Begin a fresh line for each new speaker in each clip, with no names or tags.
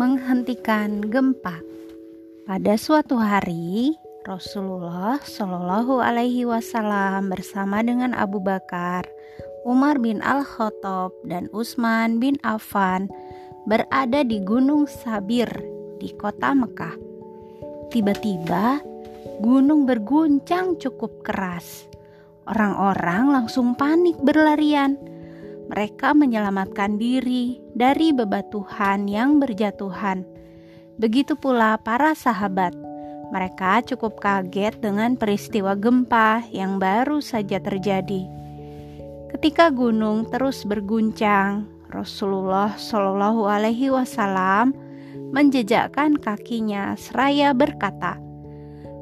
menghentikan gempa. Pada suatu hari, Rasulullah Shallallahu Alaihi Wasallam bersama dengan Abu Bakar, Umar bin Al Khattab, dan Utsman bin Affan berada di Gunung Sabir di kota Mekah. Tiba-tiba, gunung berguncang cukup keras. Orang-orang langsung panik berlarian mereka menyelamatkan diri dari bebatuhan yang berjatuhan. Begitu pula para sahabat. Mereka cukup kaget dengan peristiwa gempa yang baru saja terjadi. Ketika gunung terus berguncang, Rasulullah Shallallahu Alaihi Wasallam menjejakkan kakinya seraya berkata,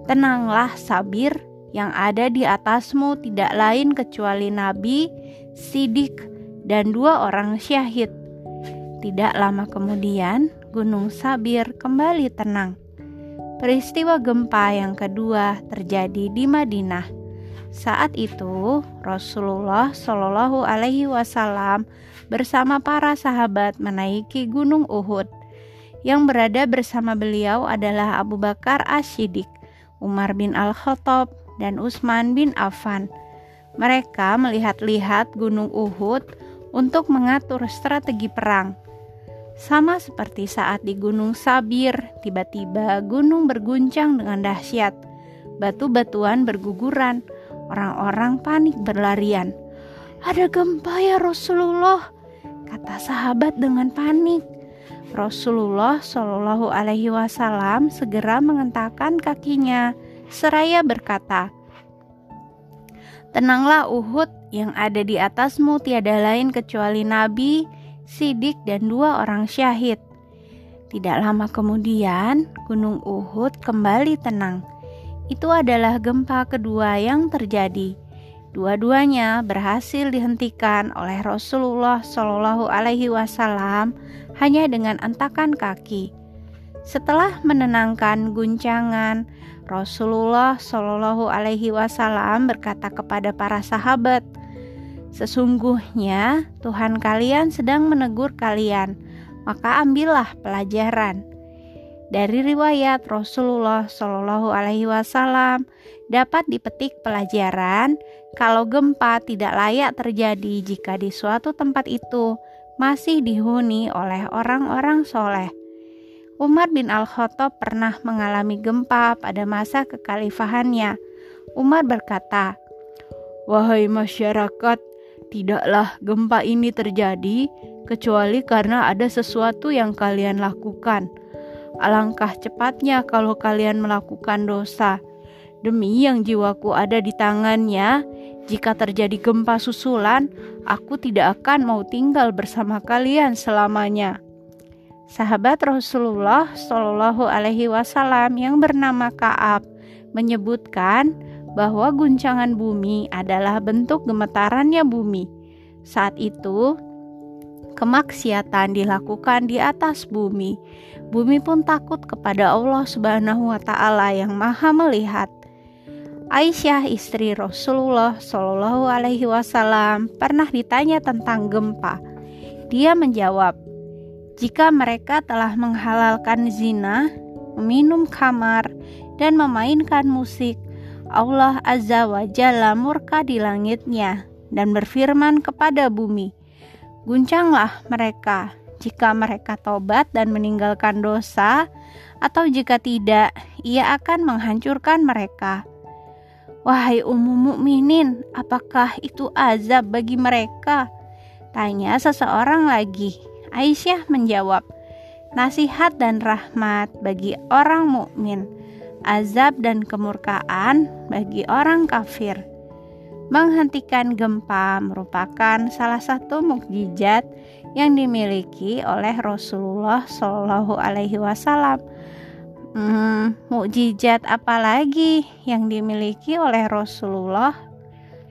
"Tenanglah, Sabir, yang ada di atasmu tidak lain kecuali Nabi, Sidik, dan dua orang syahid. Tidak lama kemudian, Gunung Sabir kembali tenang. Peristiwa gempa yang kedua terjadi di Madinah. Saat itu, Rasulullah Shallallahu Alaihi Wasallam bersama para sahabat menaiki Gunung Uhud. Yang berada bersama beliau adalah Abu Bakar As-Siddiq, Umar bin Al-Khattab, dan Utsman bin Affan. Mereka melihat-lihat Gunung Uhud untuk mengatur strategi perang. Sama seperti saat di Gunung Sabir, tiba-tiba gunung berguncang dengan dahsyat. Batu-batuan berguguran, orang-orang panik berlarian. Ada gempa ya Rasulullah, kata sahabat dengan panik. Rasulullah Shallallahu Alaihi Wasallam segera mengentakkan kakinya, seraya berkata, "Tenanglah Uhud, yang ada di atasmu tiada lain kecuali Nabi, Sidik, dan dua orang syahid. Tidak lama kemudian, Gunung Uhud kembali tenang. Itu adalah gempa kedua yang terjadi. Dua-duanya berhasil dihentikan oleh Rasulullah Shallallahu Alaihi Wasallam hanya dengan entakan kaki. Setelah menenangkan guncangan, Rasulullah Shallallahu Alaihi Wasallam berkata kepada para sahabat, "Sesungguhnya Tuhan kalian sedang menegur kalian, maka ambillah pelajaran." Dari riwayat Rasulullah Shallallahu Alaihi Wasallam dapat dipetik pelajaran kalau gempa tidak layak terjadi jika di suatu tempat itu masih dihuni oleh orang-orang soleh. Umar bin Al-Khattab pernah mengalami gempa pada masa kekhalifahannya. Umar berkata, "Wahai masyarakat, tidaklah gempa ini terjadi kecuali karena ada sesuatu yang kalian lakukan. Alangkah cepatnya kalau kalian melakukan dosa. Demi yang jiwaku ada di tangannya, jika terjadi gempa susulan, aku tidak akan mau tinggal bersama kalian selamanya." Sahabat Rasulullah Shallallahu Alaihi Wasallam yang bernama Kaab menyebutkan bahwa guncangan bumi adalah bentuk gemetarannya bumi. Saat itu, kemaksiatan dilakukan di atas bumi. Bumi pun takut kepada Allah Subhanahu wa Ta'ala yang Maha Melihat. Aisyah, istri Rasulullah Shallallahu Alaihi Wasallam, pernah ditanya tentang gempa. Dia menjawab, jika mereka telah menghalalkan zina, meminum kamar, dan memainkan musik, Allah Azza wa Jalla murka di langitnya dan berfirman kepada bumi, Guncanglah mereka jika mereka tobat dan meninggalkan dosa, atau jika tidak, ia akan menghancurkan mereka. Wahai umum mukminin, apakah itu azab bagi mereka? Tanya seseorang lagi. Aisyah menjawab, "Nasihat dan rahmat bagi orang mukmin, azab dan kemurkaan bagi orang kafir." Menghentikan gempa merupakan salah satu mukjizat yang dimiliki oleh Rasulullah Shallallahu Alaihi Wasallam. Hmm, mukjizat apa lagi yang dimiliki oleh Rasulullah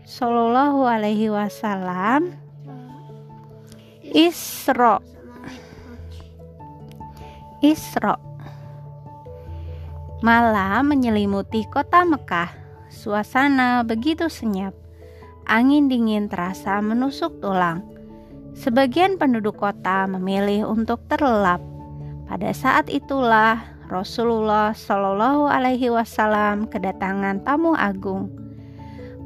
Shallallahu Alaihi Wasallam? Isra Isra Malam menyelimuti kota Mekah Suasana begitu senyap Angin dingin terasa menusuk tulang Sebagian penduduk kota memilih untuk terlelap Pada saat itulah Rasulullah Shallallahu Alaihi Wasallam kedatangan tamu agung.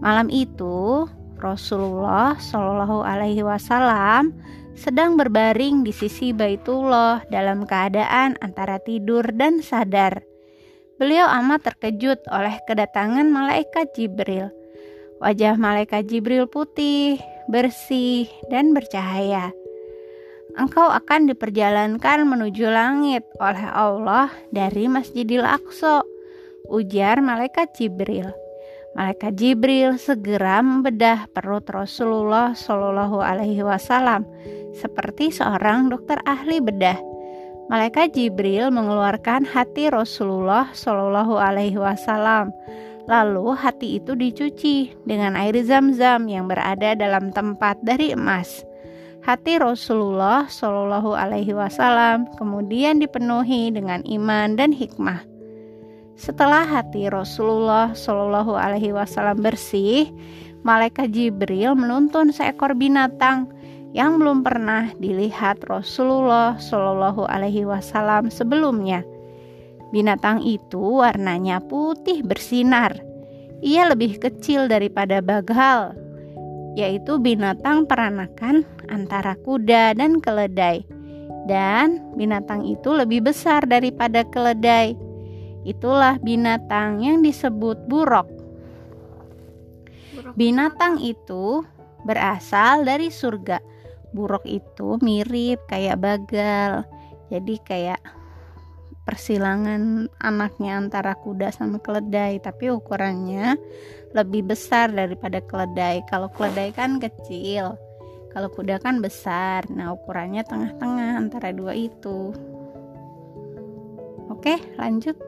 Malam itu Rasulullah Shallallahu Alaihi Wasallam sedang berbaring di sisi Baitullah dalam keadaan antara tidur dan sadar. Beliau amat terkejut oleh kedatangan malaikat Jibril. Wajah malaikat Jibril putih, bersih, dan bercahaya. Engkau akan diperjalankan menuju langit oleh Allah dari Masjidil Aqsa, ujar malaikat Jibril. Malaikat Jibril segera membedah perut Rasulullah Shallallahu Alaihi Wasallam seperti seorang dokter ahli bedah. Malaikat Jibril mengeluarkan hati Rasulullah Shallallahu Alaihi Wasallam. Lalu hati itu dicuci dengan air zam-zam yang berada dalam tempat dari emas. Hati Rasulullah Shallallahu Alaihi Wasallam kemudian dipenuhi dengan iman dan hikmah. Setelah hati Rasulullah Shallallahu Alaihi Wasallam bersih, malaikat Jibril menuntun seekor binatang yang belum pernah dilihat Rasulullah Shallallahu Alaihi Wasallam sebelumnya. Binatang itu warnanya putih bersinar. Ia lebih kecil daripada bagal, yaitu binatang peranakan antara kuda dan keledai. Dan binatang itu lebih besar daripada keledai Itulah binatang yang disebut buruk. Binatang itu berasal dari surga. Buruk itu mirip kayak bagal. Jadi kayak persilangan anaknya antara kuda sama keledai, tapi ukurannya lebih besar daripada keledai. Kalau keledai kan kecil, kalau kuda kan besar. Nah, ukurannya tengah-tengah antara dua itu. Oke, lanjut.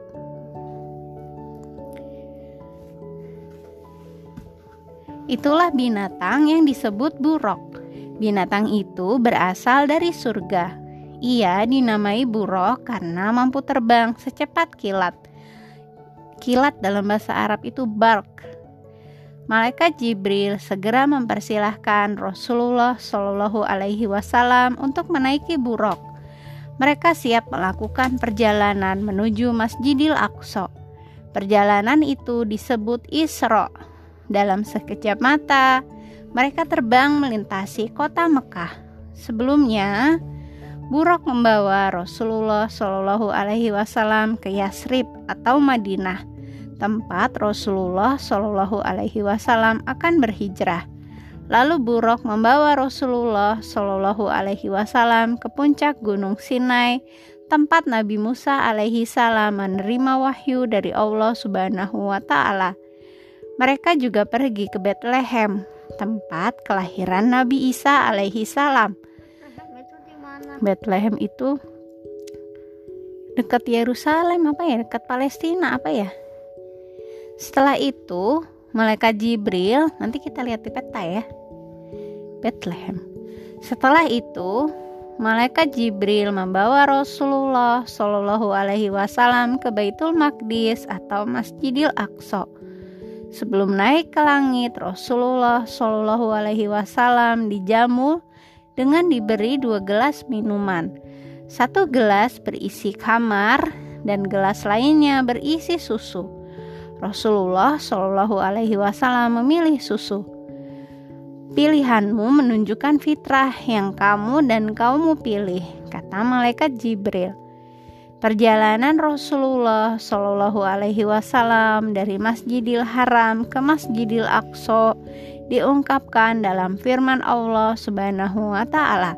Itulah binatang yang disebut buruk. Binatang itu berasal dari surga. Ia dinamai buruk karena mampu terbang secepat kilat. Kilat dalam bahasa Arab itu bark. Malaikat Jibril segera mempersilahkan Rasulullah Shallallahu Alaihi Wasallam untuk menaiki buruk. Mereka siap melakukan perjalanan menuju Masjidil Aqsa. Perjalanan itu disebut Isra dalam sekejap mata, mereka terbang melintasi kota Mekah. Sebelumnya, Buruk membawa Rasulullah Shallallahu Alaihi Wasallam ke Yasrib atau Madinah, tempat Rasulullah Shallallahu Alaihi Wasallam akan berhijrah. Lalu Buruk membawa Rasulullah Shallallahu Alaihi Wasallam ke puncak Gunung Sinai, tempat Nabi Musa alaihi salam menerima wahyu dari Allah Subhanahu wa taala. Mereka juga pergi ke Bethlehem, tempat kelahiran Nabi Isa alaihi salam. Bethlehem itu dekat Yerusalem apa ya? Dekat Palestina apa ya? Setelah itu, malaikat Jibril, nanti kita lihat di peta ya. Bethlehem. Setelah itu, malaikat Jibril membawa Rasulullah Shallallahu alaihi wasallam ke Baitul Maqdis atau Masjidil Aqsa Sebelum naik ke langit, Rasulullah Shallallahu Alaihi Wasallam dijamu dengan diberi dua gelas minuman. Satu gelas berisi kamar dan gelas lainnya berisi susu. Rasulullah Shallallahu Alaihi Wasallam memilih susu. Pilihanmu menunjukkan fitrah yang kamu dan kaummu pilih, kata malaikat Jibril. Perjalanan Rasulullah Shallallahu Alaihi Wasallam dari Masjidil Haram ke Masjidil Aqsa diungkapkan dalam firman Allah Subhanahu wa taala.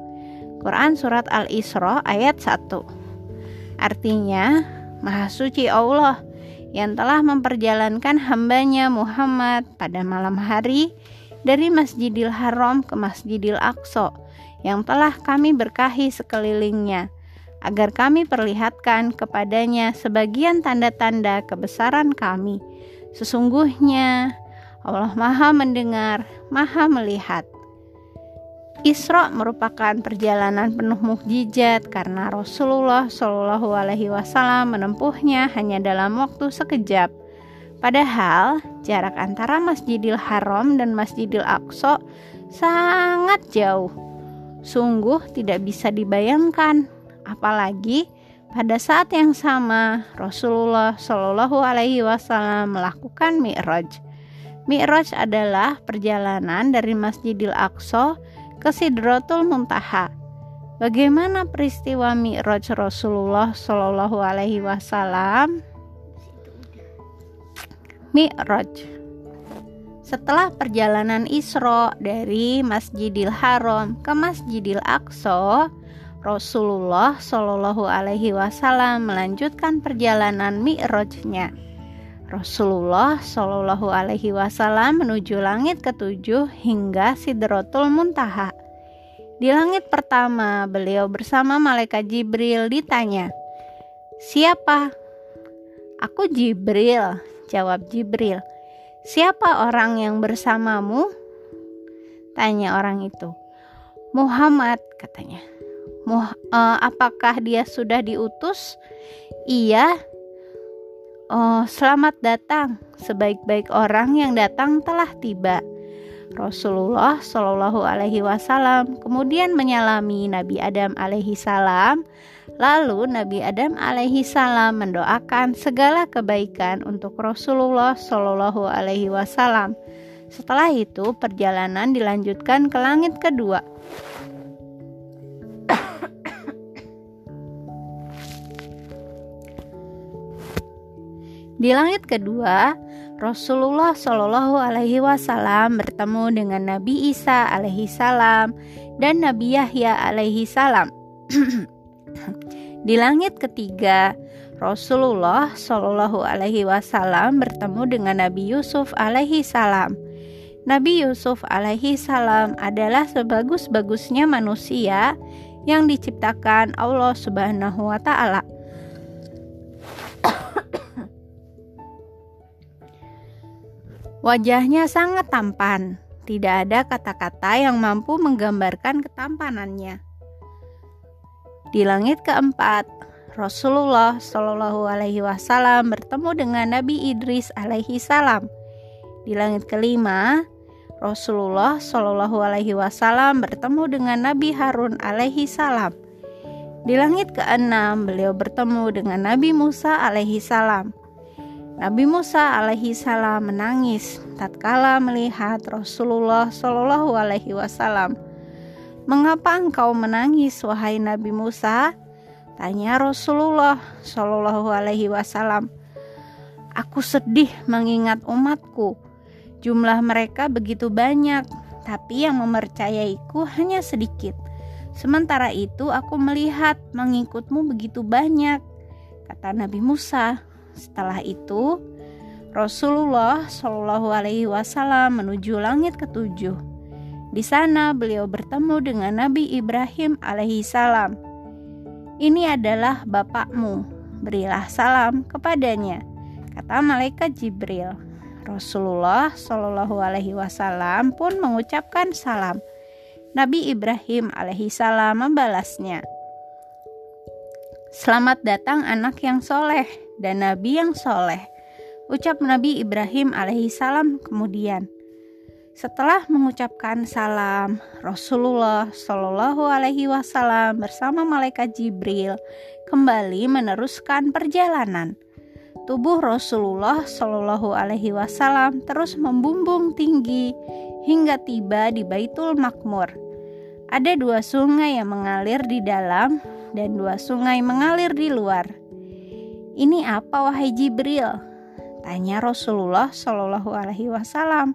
Quran surat Al-Isra ayat 1. Artinya, Maha suci Allah yang telah memperjalankan hambanya Muhammad pada malam hari dari Masjidil Haram ke Masjidil Aqsa yang telah kami berkahi sekelilingnya agar kami perlihatkan kepadanya sebagian tanda-tanda kebesaran kami. Sesungguhnya Allah Maha Mendengar, Maha Melihat. Isra merupakan perjalanan penuh mukjizat karena Rasulullah Shallallahu Alaihi Wasallam menempuhnya hanya dalam waktu sekejap. Padahal jarak antara Masjidil Haram dan Masjidil Aqsa sangat jauh. Sungguh tidak bisa dibayangkan apalagi Pada saat yang sama, Rasulullah Shallallahu Alaihi Wasallam melakukan mi'raj. Mi'raj adalah perjalanan dari Masjidil Aqsa ke Sidratul Muntaha. Bagaimana peristiwa mi'raj Rasulullah Shallallahu Alaihi Wasallam? Mi'raj setelah perjalanan Isra dari Masjidil Haram ke Masjidil Aqsa, Rasulullah Shallallahu Alaihi Wasallam melanjutkan perjalanan mi'rajnya. Rasulullah Shallallahu Alaihi Wasallam menuju langit ketujuh hingga Sidratul Muntaha. Di langit pertama, beliau bersama malaikat Jibril ditanya, "Siapa?" "Aku Jibril," jawab Jibril. "Siapa orang yang bersamamu?" tanya orang itu. "Muhammad," katanya uh, apakah dia sudah diutus? Iya. Oh, selamat datang. Sebaik-baik orang yang datang telah tiba. Rasulullah Shallallahu Alaihi Wasallam kemudian menyalami Nabi Adam alaihi salam. Lalu Nabi Adam alaihi salam mendoakan segala kebaikan untuk Rasulullah Shallallahu Alaihi Wasallam. Setelah itu perjalanan dilanjutkan ke langit kedua. Di langit kedua, Rasulullah Shallallahu Alaihi Wasallam bertemu dengan Nabi Isa alaihi salam dan Nabi Yahya alaihi salam. Di langit ketiga, Rasulullah Shallallahu Alaihi Wasallam bertemu dengan Nabi Yusuf alaihi salam. Nabi Yusuf alaihi salam adalah sebagus-bagusnya manusia yang diciptakan Allah Subhanahu wa taala. Wajahnya sangat tampan, tidak ada kata-kata yang mampu menggambarkan ketampanannya. Di langit keempat, Rasulullah Shallallahu Alaihi Wasallam bertemu dengan Nabi Idris alaihi salam. Di langit kelima, Rasulullah Shallallahu Alaihi Wasallam bertemu dengan Nabi Harun alaihi salam. Di langit keenam, beliau bertemu dengan Nabi Musa alaihi salam. Nabi Musa alaihi salam menangis tatkala melihat Rasulullah shallallahu alaihi wasallam. "Mengapa engkau menangis wahai Nabi Musa?" tanya Rasulullah shallallahu alaihi wasallam. "Aku sedih mengingat umatku. Jumlah mereka begitu banyak, tapi yang mempercayaiku hanya sedikit. Sementara itu aku melihat mengikutmu begitu banyak." Kata Nabi Musa, setelah itu, Rasulullah Shallallahu Alaihi Wasallam menuju langit ketujuh. Di sana beliau bertemu dengan Nabi Ibrahim alaihi salam. Ini adalah bapakmu, berilah salam kepadanya, kata malaikat Jibril. Rasulullah Shallallahu Alaihi Wasallam pun mengucapkan salam. Nabi Ibrahim alaihi salam membalasnya. Selamat datang anak yang soleh dan nabi yang soleh. Ucap Nabi Ibrahim alaihissalam kemudian. Setelah mengucapkan salam, Rasulullah Shallallahu Alaihi Wasallam bersama malaikat Jibril kembali meneruskan perjalanan. Tubuh Rasulullah Shallallahu Alaihi Wasallam terus membumbung tinggi hingga tiba di Baitul Makmur. Ada dua sungai yang mengalir di dalam dan dua sungai mengalir di luar. Ini apa wahai Jibril? Tanya Rasulullah Shallallahu Alaihi Wasallam.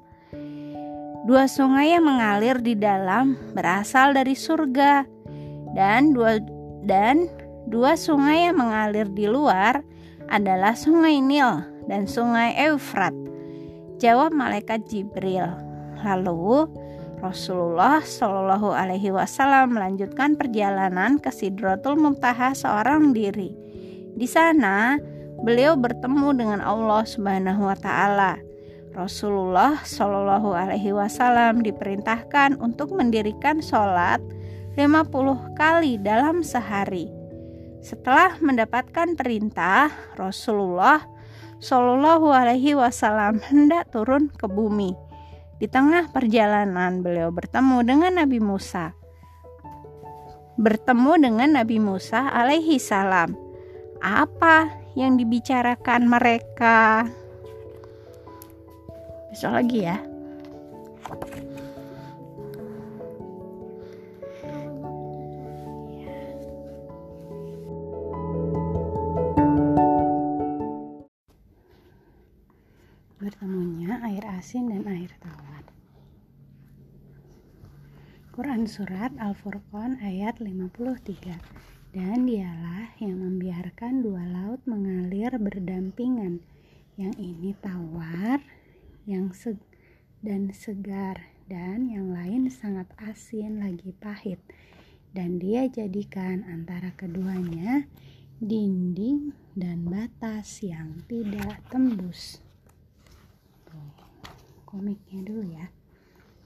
Dua sungai yang mengalir di dalam berasal dari surga dan dua dan dua sungai yang mengalir di luar adalah sungai Nil dan sungai Eufrat. Jawab malaikat Jibril. Lalu Rasulullah Shallallahu Alaihi Wasallam melanjutkan perjalanan ke Sidratul Muntaha seorang diri. Di sana, beliau bertemu dengan Allah Subhanahu wa taala. Rasulullah Shallallahu alaihi wasallam diperintahkan untuk mendirikan sholat 50 kali dalam sehari. Setelah mendapatkan perintah, Rasulullah Shallallahu alaihi wasallam hendak turun ke bumi. Di tengah perjalanan, beliau bertemu dengan Nabi Musa. Bertemu dengan Nabi Musa alaihi salam
apa yang dibicarakan mereka. Besok lagi ya. bertemunya air asin dan air tawar. Quran Surat Al-Furqan ayat 53 Dan dialah yang membiarkan dua laut mengalir berdampingan. Yang ini tawar yang seg dan segar Dan yang lain sangat asin lagi pahit. Dan dia jadikan antara keduanya dinding dan batas yang tidak tembus. Komiknya dulu ya.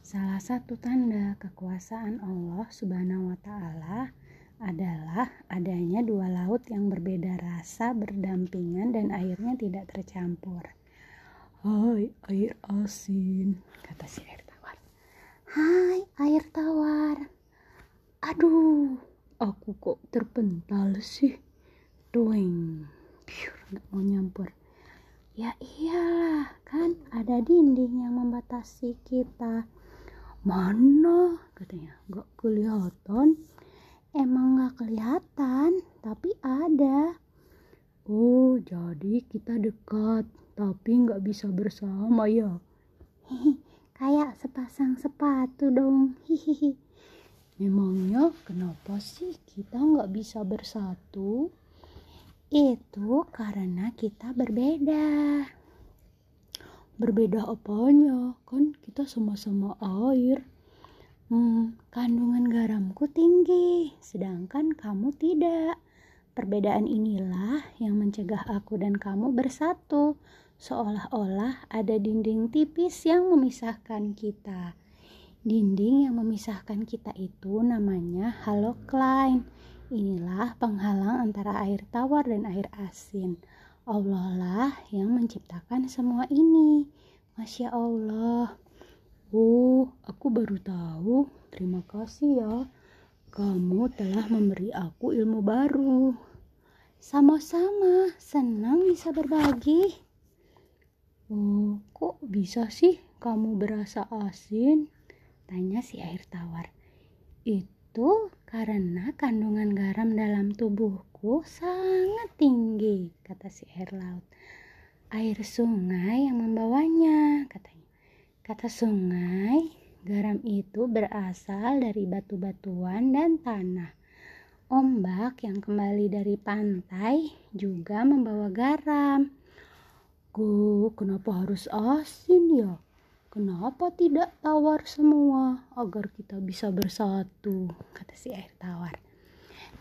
Salah satu tanda kekuasaan Allah Subhanahu wa taala adalah adanya dua laut yang berbeda rasa berdampingan dan airnya tidak tercampur. Hai air asin, kata si air tawar. Hai air tawar. Aduh, aku kok terpental sih. Doing. Piur, gak mau nyampur. Ya iyalah, kan ada dinding yang membatasi kita. Mana? Katanya, gak kelihatan. Emang gak kelihatan, tapi ada. Oh, jadi kita dekat, tapi gak bisa bersama ya. Hihi, kayak sepasang sepatu dong. Hihihi. Memangnya kenapa sih kita gak bisa bersatu? Itu karena kita berbeda. Berbeda apanya? Kan kita sama-sama air. Hmm, kandungan garamku tinggi, sedangkan kamu tidak. Perbedaan inilah yang mencegah aku dan kamu bersatu, seolah-olah ada dinding tipis yang memisahkan kita. Dinding yang memisahkan kita itu namanya halocline Inilah penghalang antara air tawar dan air asin. Allah lah yang menciptakan semua ini. Masya Allah. Oh, aku baru tahu. Terima kasih ya. Kamu telah memberi aku ilmu baru. Sama-sama, senang bisa berbagi. Oh, kok bisa sih kamu berasa asin? Tanya si air tawar. Itu karena kandungan garam dalam tubuhku sangat tinggi, kata si air laut. Air sungai yang membawanya, katanya. Kata sungai, garam itu berasal dari batu-batuan dan tanah. Ombak yang kembali dari pantai juga membawa garam. Gue kenapa harus asin ya? Kenapa tidak tawar semua agar kita bisa bersatu? Kata si air tawar.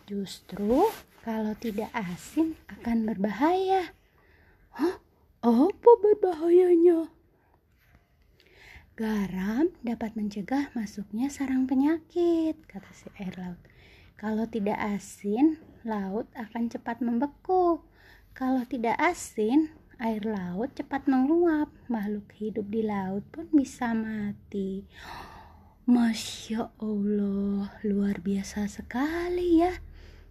Justru kalau tidak asin akan berbahaya. Hah? Apa berbahayanya? Garam dapat mencegah masuknya sarang penyakit, kata si air laut. Kalau tidak asin, laut akan cepat membeku. Kalau tidak asin, air laut cepat menguap. Makhluk hidup di laut pun bisa mati. Masya Allah, luar biasa sekali ya,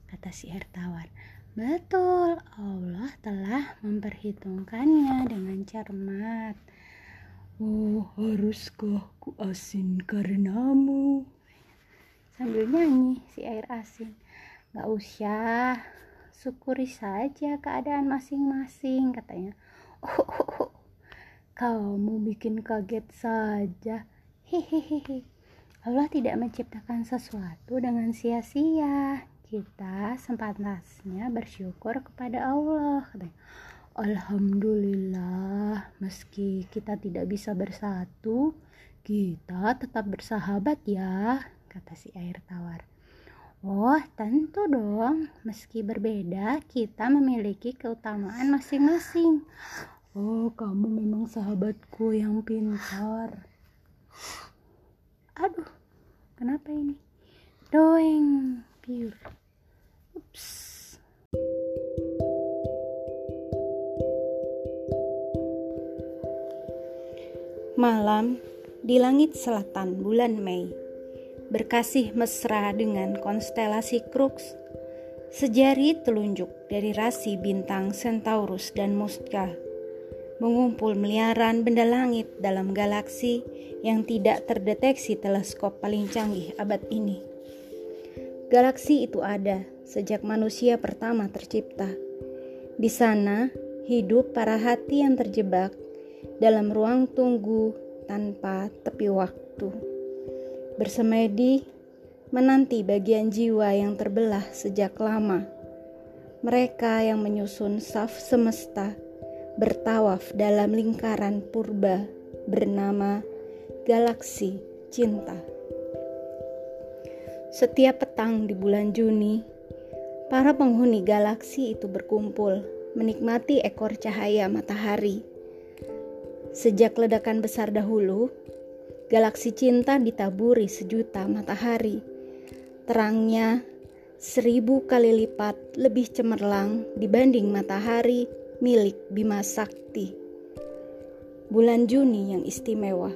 kata si air tawar. Betul, Allah telah memperhitungkannya dengan cermat. Oh, haruskah ku asin karenamu? Sambil nyanyi si air asin. Gak usah, syukuri saja keadaan masing-masing katanya. Oh, oh, oh, kamu bikin kaget saja. Hehehe Allah tidak menciptakan sesuatu dengan sia-sia. Kita sempatasnya bersyukur kepada Allah katanya Alhamdulillah meski kita tidak bisa bersatu kita tetap bersahabat ya kata si air tawar Oh, tentu dong. Meski berbeda, kita memiliki keutamaan masing-masing. Oh, kamu memang sahabatku yang pintar. Aduh, kenapa ini? Doeng, pure. Ups. Malam di langit selatan bulan Mei berkasih mesra dengan konstelasi Crux. Sejari telunjuk dari rasi bintang Centaurus dan Musca mengumpul miliaran benda langit dalam galaksi yang tidak terdeteksi teleskop paling canggih abad ini. Galaksi itu ada sejak manusia pertama tercipta. Di sana hidup para hati yang terjebak dalam ruang tunggu tanpa tepi waktu. Bersemedi menanti bagian jiwa yang terbelah sejak lama. Mereka yang menyusun saf semesta bertawaf dalam lingkaran purba bernama galaksi cinta. Setiap petang di bulan Juni, para penghuni galaksi itu berkumpul menikmati ekor cahaya matahari. Sejak ledakan besar dahulu, galaksi cinta ditaburi sejuta matahari Terangnya seribu kali lipat lebih cemerlang dibanding matahari milik Bima Sakti. Bulan Juni yang istimewa.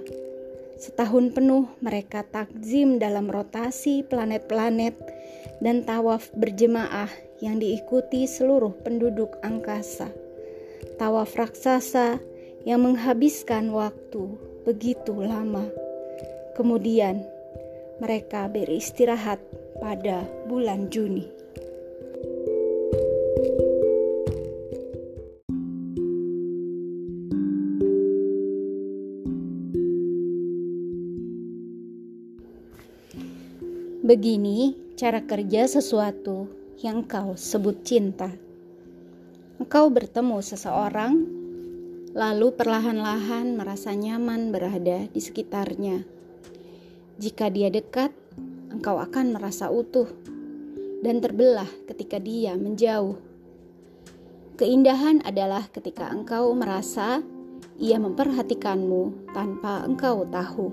Setahun penuh mereka takzim dalam rotasi planet-planet dan tawaf berjemaah yang diikuti seluruh penduduk angkasa. Tawaf raksasa yang menghabiskan waktu begitu lama. Kemudian mereka beristirahat pada bulan Juni. Begini cara kerja sesuatu yang kau sebut cinta. Engkau bertemu seseorang, lalu perlahan-lahan merasa nyaman berada di sekitarnya jika dia dekat, engkau akan merasa utuh dan terbelah ketika dia menjauh. Keindahan adalah ketika engkau merasa ia memperhatikanmu tanpa engkau tahu.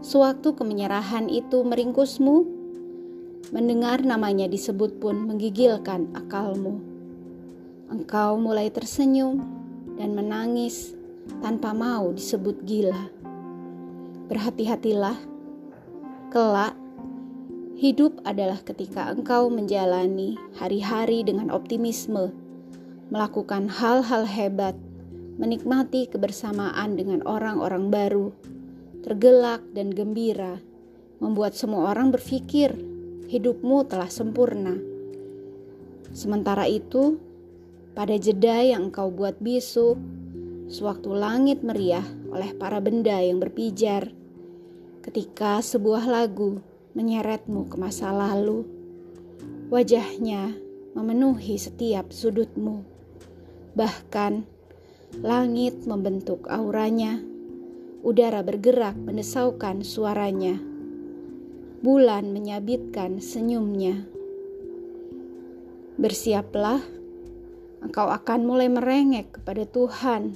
Sewaktu kemenyerahan itu meringkusmu, mendengar namanya disebut pun menggigilkan akalmu. Engkau mulai tersenyum dan menangis tanpa mau disebut gila. Berhati-hatilah, kelak hidup adalah ketika engkau menjalani hari-hari dengan optimisme, melakukan hal-hal hebat, menikmati kebersamaan dengan orang-orang baru, tergelak dan gembira, membuat semua orang berpikir hidupmu telah sempurna. Sementara itu, pada jeda yang engkau buat bisu, sewaktu langit meriah oleh para benda yang berpijar, ketika sebuah lagu menyeretmu ke masa lalu, wajahnya memenuhi setiap sudutmu, bahkan langit membentuk auranya, udara bergerak mendesaukan suaranya, bulan menyabitkan senyumnya. Bersiaplah, engkau akan mulai merengek kepada Tuhan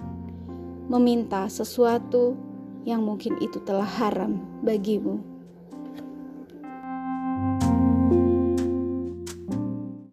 meminta sesuatu yang mungkin itu telah haram bagimu.